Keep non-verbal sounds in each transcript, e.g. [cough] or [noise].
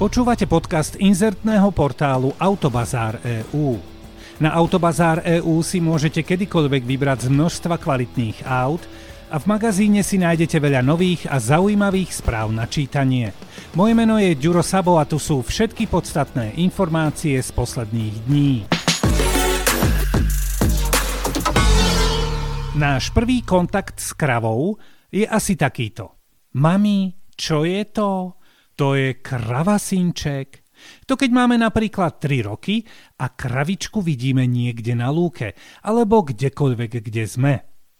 Počúvate podcast inzertného portálu Autobazár EU. Na Autobazár EU si môžete kedykoľvek vybrať z množstva kvalitných aut a v magazíne si nájdete veľa nových a zaujímavých správ na čítanie. Moje meno je Ďuro Sabo a tu sú všetky podstatné informácie z posledných dní. Náš prvý kontakt s kravou je asi takýto. Mami, čo je to? To je kravasinček. To keď máme napríklad 3 roky a kravičku vidíme niekde na lúke alebo kdekoľvek, kde sme.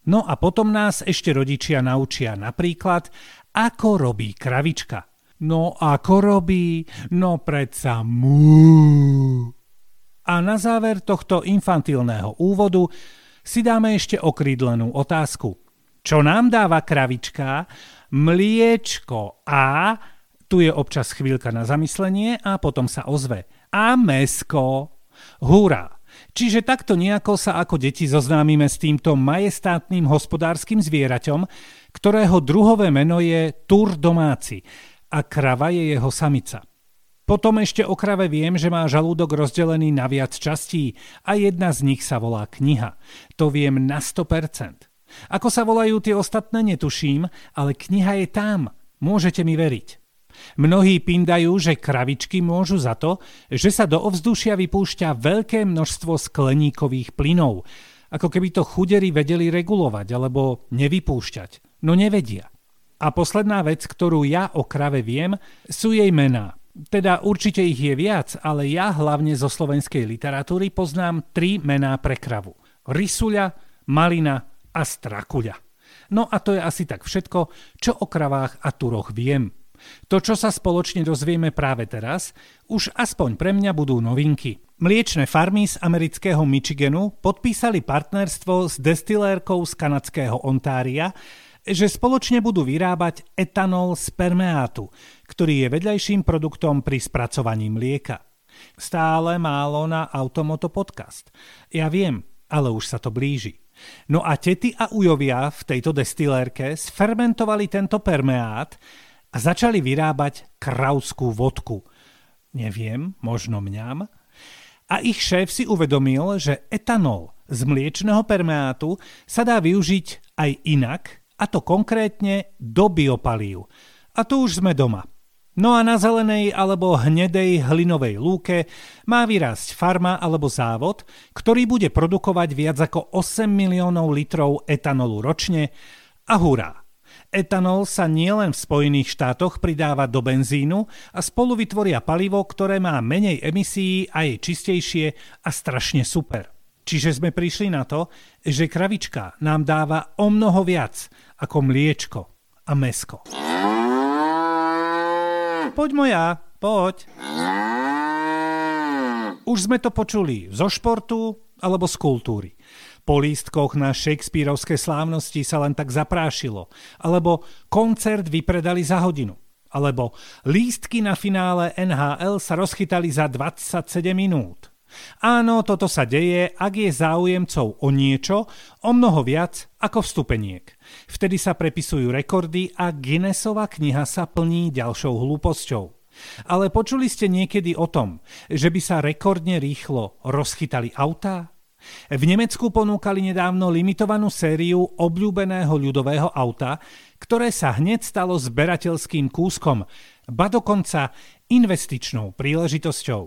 No a potom nás ešte rodičia naučia napríklad, ako robí kravička. No ako robí? No predsa mu. A na záver tohto infantilného úvodu si dáme ešte okrídlenú otázku. Čo nám dáva kravička? Mliečko a tu je občas chvíľka na zamyslenie a potom sa ozve. A mesko. Hurá! Čiže takto nejako sa ako deti zoznámime s týmto majestátnym hospodárskym zvieraťom, ktorého druhové meno je Tur domáci a krava je jeho samica. Potom ešte o krave viem, že má žalúdok rozdelený na viac častí a jedna z nich sa volá kniha. To viem na 100%. Ako sa volajú tie ostatné, netuším, ale kniha je tam. Môžete mi veriť. Mnohí pindajú, že kravičky môžu za to, že sa do ovzdušia vypúšťa veľké množstvo skleníkových plynov, ako keby to chudery vedeli regulovať alebo nevypúšťať. No nevedia. A posledná vec, ktorú ja o krave viem, sú jej mená. Teda určite ich je viac, ale ja hlavne zo slovenskej literatúry poznám tri mená pre kravu. Rysuľa, Malina a Strakuľa. No a to je asi tak všetko, čo o kravách a turoch viem. To, čo sa spoločne dozvieme práve teraz, už aspoň pre mňa budú novinky. Mliečne farmy z amerického Michiganu podpísali partnerstvo s destilérkou z kanadského Ontária, že spoločne budú vyrábať etanol z permeátu, ktorý je vedľajším produktom pri spracovaní mlieka. Stále málo na Automoto podcast. Ja viem, ale už sa to blíži. No a tety a ujovia v tejto destilérke sfermentovali tento permeát a začali vyrábať krauskú vodku. Neviem, možno mňam. A ich šéf si uvedomil, že etanol z mliečného permeátu sa dá využiť aj inak, a to konkrétne do biopalív. A tu už sme doma. No a na zelenej alebo hnedej hlinovej lúke má vyrásť farma alebo závod, ktorý bude produkovať viac ako 8 miliónov litrov etanolu ročne a hurá! Etanol sa nielen v Spojených štátoch pridáva do benzínu a spolu vytvoria palivo, ktoré má menej emisí a je čistejšie a strašne super. Čiže sme prišli na to, že kravička nám dáva o mnoho viac ako mliečko a mesko. Poď moja, poď. Už sme to počuli zo športu alebo z kultúry. Po lístkoch na Shakespeareovské slávnosti sa len tak zaprášilo. Alebo koncert vypredali za hodinu. Alebo lístky na finále NHL sa rozchytali za 27 minút. Áno, toto sa deje, ak je záujemcov o niečo, o mnoho viac ako vstupeniek. Vtedy sa prepisujú rekordy a Guinnessova kniha sa plní ďalšou hlúposťou. Ale počuli ste niekedy o tom, že by sa rekordne rýchlo rozchytali autá? V Nemecku ponúkali nedávno limitovanú sériu obľúbeného ľudového auta, ktoré sa hneď stalo zberateľským kúskom, ba dokonca investičnou príležitosťou.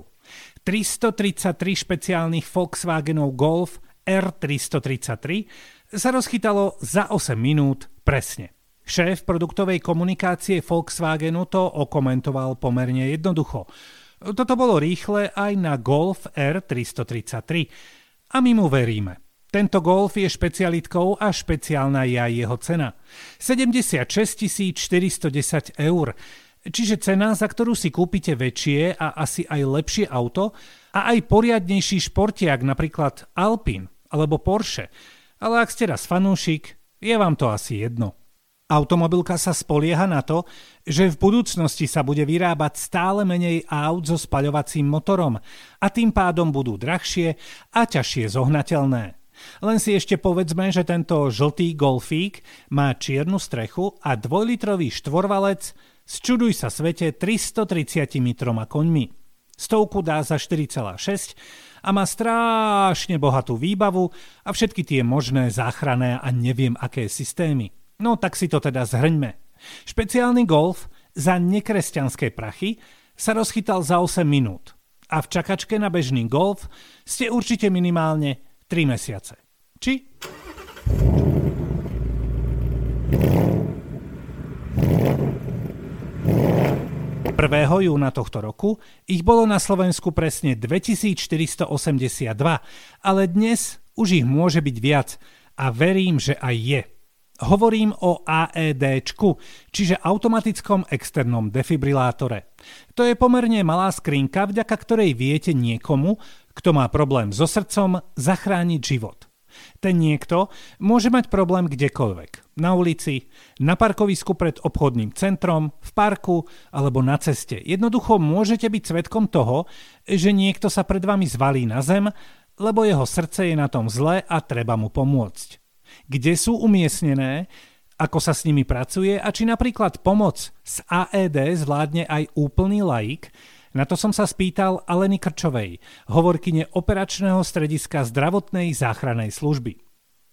333 špeciálnych Volkswagenov Golf R333 sa rozchytalo za 8 minút presne. Šéf produktovej komunikácie Volkswagenu to okomentoval pomerne jednoducho. Toto bolo rýchle aj na Golf R333 a my mu veríme. Tento Golf je špecialitkou a špeciálna je aj jeho cena. 76 410 eur, čiže cena, za ktorú si kúpite väčšie a asi aj lepšie auto a aj poriadnejší športiak, napríklad Alpine alebo Porsche. Ale ak ste raz fanúšik, je vám to asi jedno. Automobilka sa spolieha na to, že v budúcnosti sa bude vyrábať stále menej aut so spaľovacím motorom a tým pádom budú drahšie a ťažšie zohnateľné. Len si ešte povedzme, že tento žltý golfík má čiernu strechu a dvojlitrový štvorvalec Sčuduj sa svete 333 koňmi. Stovku dá za 4,6 a má strašne bohatú výbavu a všetky tie možné záchranné a neviem aké systémy. No tak si to teda zhrňme. Špeciálny golf za nekresťanské prachy sa rozchytal za 8 minút a v čakačke na bežný golf ste určite minimálne 3 mesiace. Či? 1. júna tohto roku ich bolo na Slovensku presne 2482, ale dnes už ich môže byť viac a verím, že aj je. Hovorím o AED, čiže automatickom externom defibrilátore. To je pomerne malá skrinka, vďaka ktorej viete niekomu, kto má problém so srdcom, zachrániť život. Ten niekto môže mať problém kdekoľvek. Na ulici, na parkovisku pred obchodným centrom, v parku alebo na ceste. Jednoducho môžete byť svetkom toho, že niekto sa pred vami zvalí na zem, lebo jeho srdce je na tom zle a treba mu pomôcť. Kde sú umiestnené, ako sa s nimi pracuje a či napríklad pomoc z AED zvládne aj úplný laik, na to som sa spýtal Aleny Krčovej, hovorkyne operačného strediska zdravotnej záchrannej služby.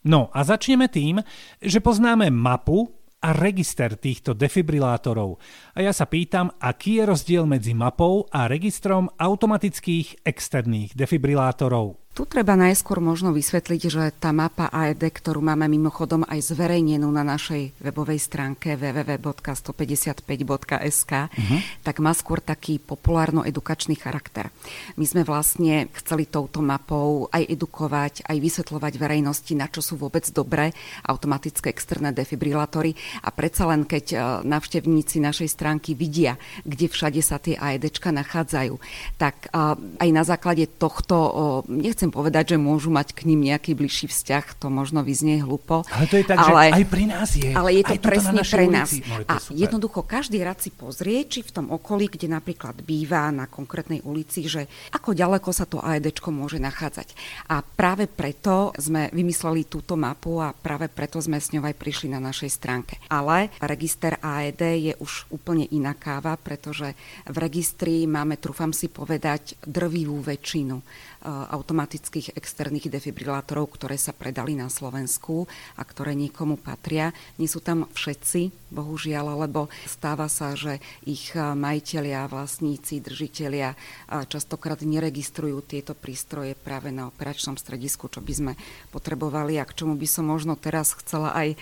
No a začneme tým, že poznáme mapu a register týchto defibrilátorov. A ja sa pýtam, aký je rozdiel medzi mapou a registrom automatických externých defibrilátorov. Tu treba najskôr možno vysvetliť, že tá mapa AED, ktorú máme mimochodom aj zverejnenú na našej webovej stránke www.155.sk, uh-huh. tak má skôr taký populárno-edukačný charakter. My sme vlastne chceli touto mapou aj edukovať, aj vysvetľovať verejnosti, na čo sú vôbec dobré automatické externé defibrilátory a predsa len keď e, navštevníci našej stránky vidia, kde všade sa tie AEDčka nachádzajú, tak e, aj na základe tohto, nechcem nechcem povedať, že môžu mať k ním nejaký bližší vzťah, to možno vyznie hlupo. Ale to je tak, ale, že aj pri nás je. Ale je to presne pre nás. No, a super. jednoducho každý rad si pozrie, či v tom okolí, kde napríklad býva na konkrétnej ulici, že ako ďaleko sa to AED môže nachádzať. A práve preto sme vymysleli túto mapu a práve preto sme s ňou aj prišli na našej stránke. Ale register AED je už úplne iná káva, pretože v registri máme, trúfam si povedať, drvivú väčšinu automatických externých defibrilátorov, ktoré sa predali na Slovensku a ktoré niekomu patria. Nie sú tam všetci, bohužiaľ, lebo stáva sa, že ich eh, majiteľia, vlastníci, držiteľia eh, častokrát neregistrujú tieto prístroje práve na operačnom stredisku, čo by sme potrebovali a k čomu by som možno teraz chcela aj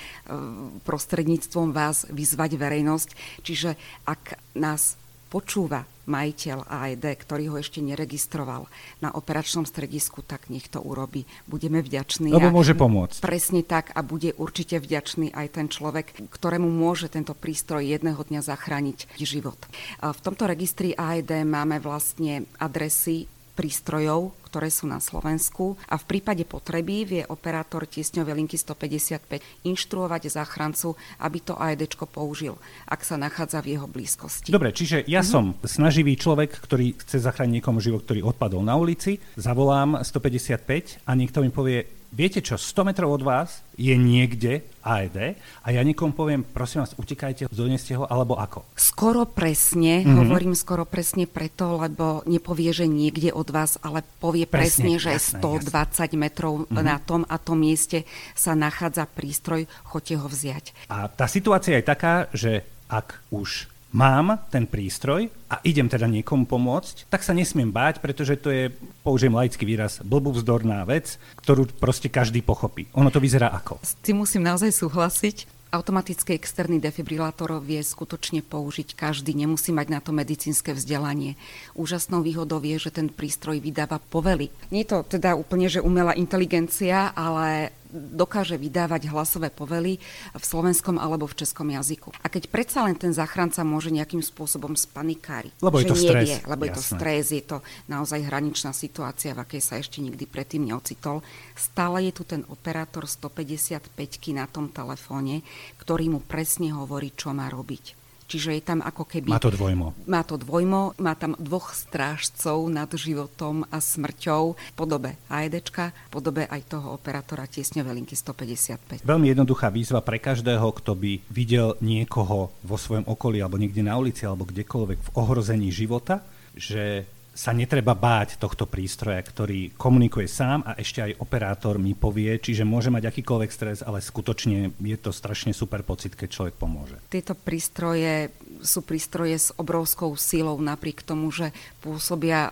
prostredníctvom vás vyzvať verejnosť. Čiže ak nás počúva majiteľ AED, ktorý ho ešte neregistroval na operačnom stredisku, tak nech to urobí. Budeme vďační. Lebo môže pomôcť. Presne tak a bude určite vďačný aj ten človek, ktorému môže tento prístroj jedného dňa zachrániť život. V tomto registri AED máme vlastne adresy prístrojov, ktoré sú na Slovensku a v prípade potreby vie operátor tiesňovej linky 155 inštruovať záchrancu, aby to AED použil, ak sa nachádza v jeho blízkosti. Dobre, čiže ja mm-hmm. som snaživý človek, ktorý chce zachrániť niekomu život, ktorý odpadol na ulici, zavolám 155 a niekto mi povie, viete čo, 100 metrov od vás je niekde AED a ja niekomu poviem, prosím vás, utekajte, doneste ho, alebo ako? Skoro presne, mm-hmm. hovorím skoro presne preto, lebo nepovie, že niekde od vás, ale povie presne, presne že jasné, 120 jasné. metrov mm-hmm. na tom a tom mieste sa nachádza prístroj, choďte ho vziať. A tá situácia je taká, že ak už mám ten prístroj a idem teda niekomu pomôcť, tak sa nesmiem báť, pretože to je, použijem laický výraz, blbúvzdorná vec, ktorú proste každý pochopí. Ono to vyzerá ako. S tým musím naozaj súhlasiť. Automatický externý defibrilátor vie skutočne použiť každý, nemusí mať na to medicínske vzdelanie. Úžasnou výhodou je, že ten prístroj vydáva povely. Nie je to teda úplne, že umelá inteligencia, ale dokáže vydávať hlasové povely v slovenskom alebo v českom jazyku. A keď predsa len ten záchranca môže nejakým spôsobom spanikáriť, lebo je to nevie, stres. lebo Jasné. je to stres, je to naozaj hraničná situácia, v akej sa ešte nikdy predtým neocitol, stále je tu ten operátor 155 na tom telefóne, ktorý mu presne hovorí, čo má robiť Čiže je tam ako keby... Má to dvojmo. Má to dvojmo, má tam dvoch strážcov nad životom a smrťou v podobe AEDčka, v podobe aj toho operátora tiesňovej linky 155. Veľmi jednoduchá výzva pre každého, kto by videl niekoho vo svojom okolí alebo niekde na ulici alebo kdekoľvek v ohrození života, že sa netreba báť tohto prístroja, ktorý komunikuje sám a ešte aj operátor mi povie, čiže môže mať akýkoľvek stres, ale skutočne je to strašne super pocit, keď človek pomôže. Tieto prístroje sú prístroje s obrovskou sílou, napriek tomu, že pôsobia e,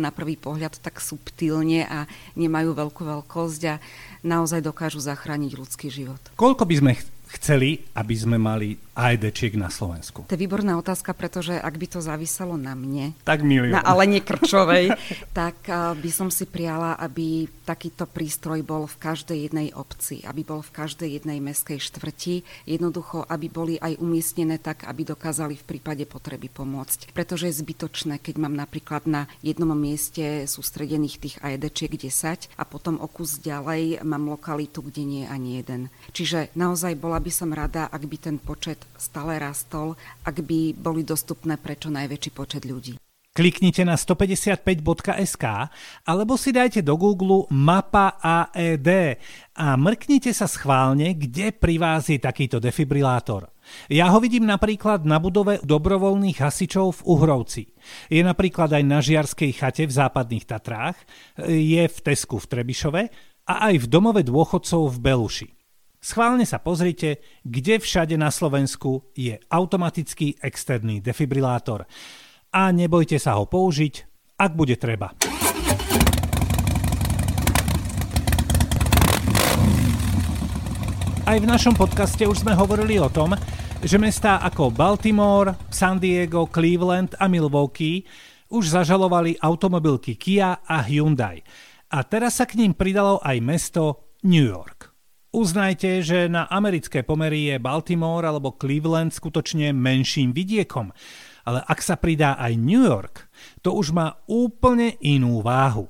na prvý pohľad tak subtilne a nemajú veľkú veľkosť a naozaj dokážu zachrániť ľudský život. Koľko by sme chceli, aby sme mali AEDčiek na Slovensku? To je výborná otázka, pretože ak by to záviselo na mne, tak milión. na Alene Krčovej, [laughs] tak by som si priala, aby takýto prístroj bol v každej jednej obci, aby bol v každej jednej meskej štvrti, jednoducho, aby boli aj umiestnené tak, aby dokázali v prípade potreby pomôcť. Pretože je zbytočné, keď mám napríklad na jednom mieste sústredených tých AEDčiek 10 a potom o kus ďalej mám lokalitu, kde nie je ani jeden. Čiže naozaj bola by som rada, ak by ten počet stále rastol, ak by boli dostupné pre čo najväčší počet ľudí. Kliknite na 155.sk alebo si dajte do Google mapa AED a mrknite sa schválne, kde pri vás je takýto defibrilátor. Ja ho vidím napríklad na budove dobrovoľných hasičov v Uhrovci. Je napríklad aj na Žiarskej chate v západných Tatrách, je v Tesku v Trebišove a aj v domove dôchodcov v Beluši. Schválne sa pozrite, kde všade na Slovensku je automatický externý defibrilátor. A nebojte sa ho použiť, ak bude treba. Aj v našom podcaste už sme hovorili o tom, že mestá ako Baltimore, San Diego, Cleveland a Milwaukee už zažalovali automobilky Kia a Hyundai. A teraz sa k ním pridalo aj mesto New York. Uznajte, že na americké pomery je Baltimore alebo Cleveland skutočne menším vidiekom, ale ak sa pridá aj New York, to už má úplne inú váhu.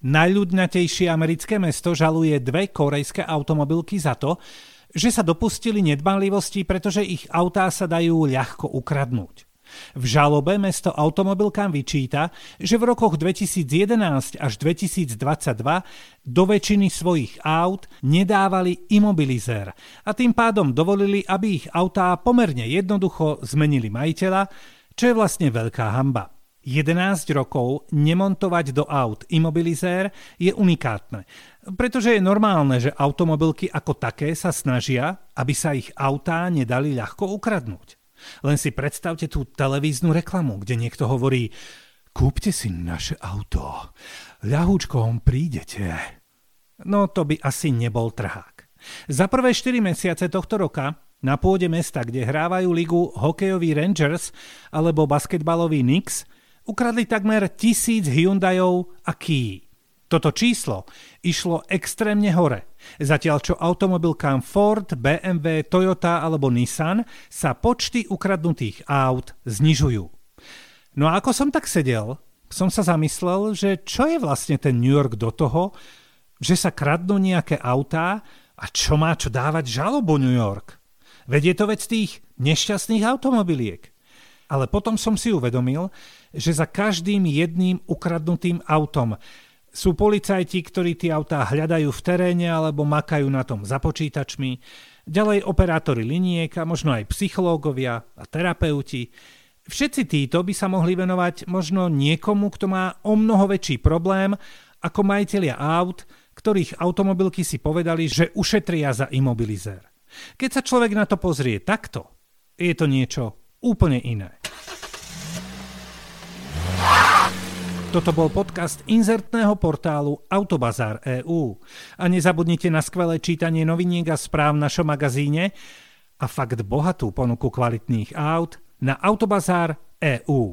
Najľudnatejšie americké mesto žaluje dve korejské automobilky za to, že sa dopustili nedbanlivosti, pretože ich autá sa dajú ľahko ukradnúť. V žalobe mesto automobilkám vyčíta, že v rokoch 2011 až 2022 do väčšiny svojich aut nedávali imobilizér a tým pádom dovolili, aby ich autá pomerne jednoducho zmenili majiteľa, čo je vlastne veľká hamba. 11 rokov nemontovať do aut imobilizér je unikátne, pretože je normálne, že automobilky ako také sa snažia, aby sa ich autá nedali ľahko ukradnúť. Len si predstavte tú televíznu reklamu, kde niekto hovorí kúpte si naše auto, ľahúčkom prídete. No to by asi nebol trhák. Za prvé 4 mesiace tohto roka na pôde mesta, kde hrávajú ligu hokejoví Rangers alebo basketbalový Knicks, ukradli takmer tisíc Hyundaiov a Kia. Toto číslo išlo extrémne hore, zatiaľ čo automobilkám Ford, BMW, Toyota alebo Nissan sa počty ukradnutých aut znižujú. No a ako som tak sedel, som sa zamyslel, že čo je vlastne ten New York do toho, že sa kradnú nejaké autá a čo má čo dávať žalobu New York. Veď je to vec tých nešťastných automobiliek. Ale potom som si uvedomil, že za každým jedným ukradnutým autom sú policajti, ktorí tie autá hľadajú v teréne alebo makajú na tom za počítačmi, ďalej operátori liniek a možno aj psychológovia a terapeuti. Všetci títo by sa mohli venovať možno niekomu, kto má o mnoho väčší problém ako majiteľia aut, ktorých automobilky si povedali, že ušetria za imobilizér. Keď sa človek na to pozrie takto, je to niečo úplne iné. Toto bol podcast inzertného portálu Autobazár EU. A nezabudnite na skvelé čítanie noviniek a správ v našom magazíne a fakt bohatú ponuku kvalitných aut na Autobazár EU.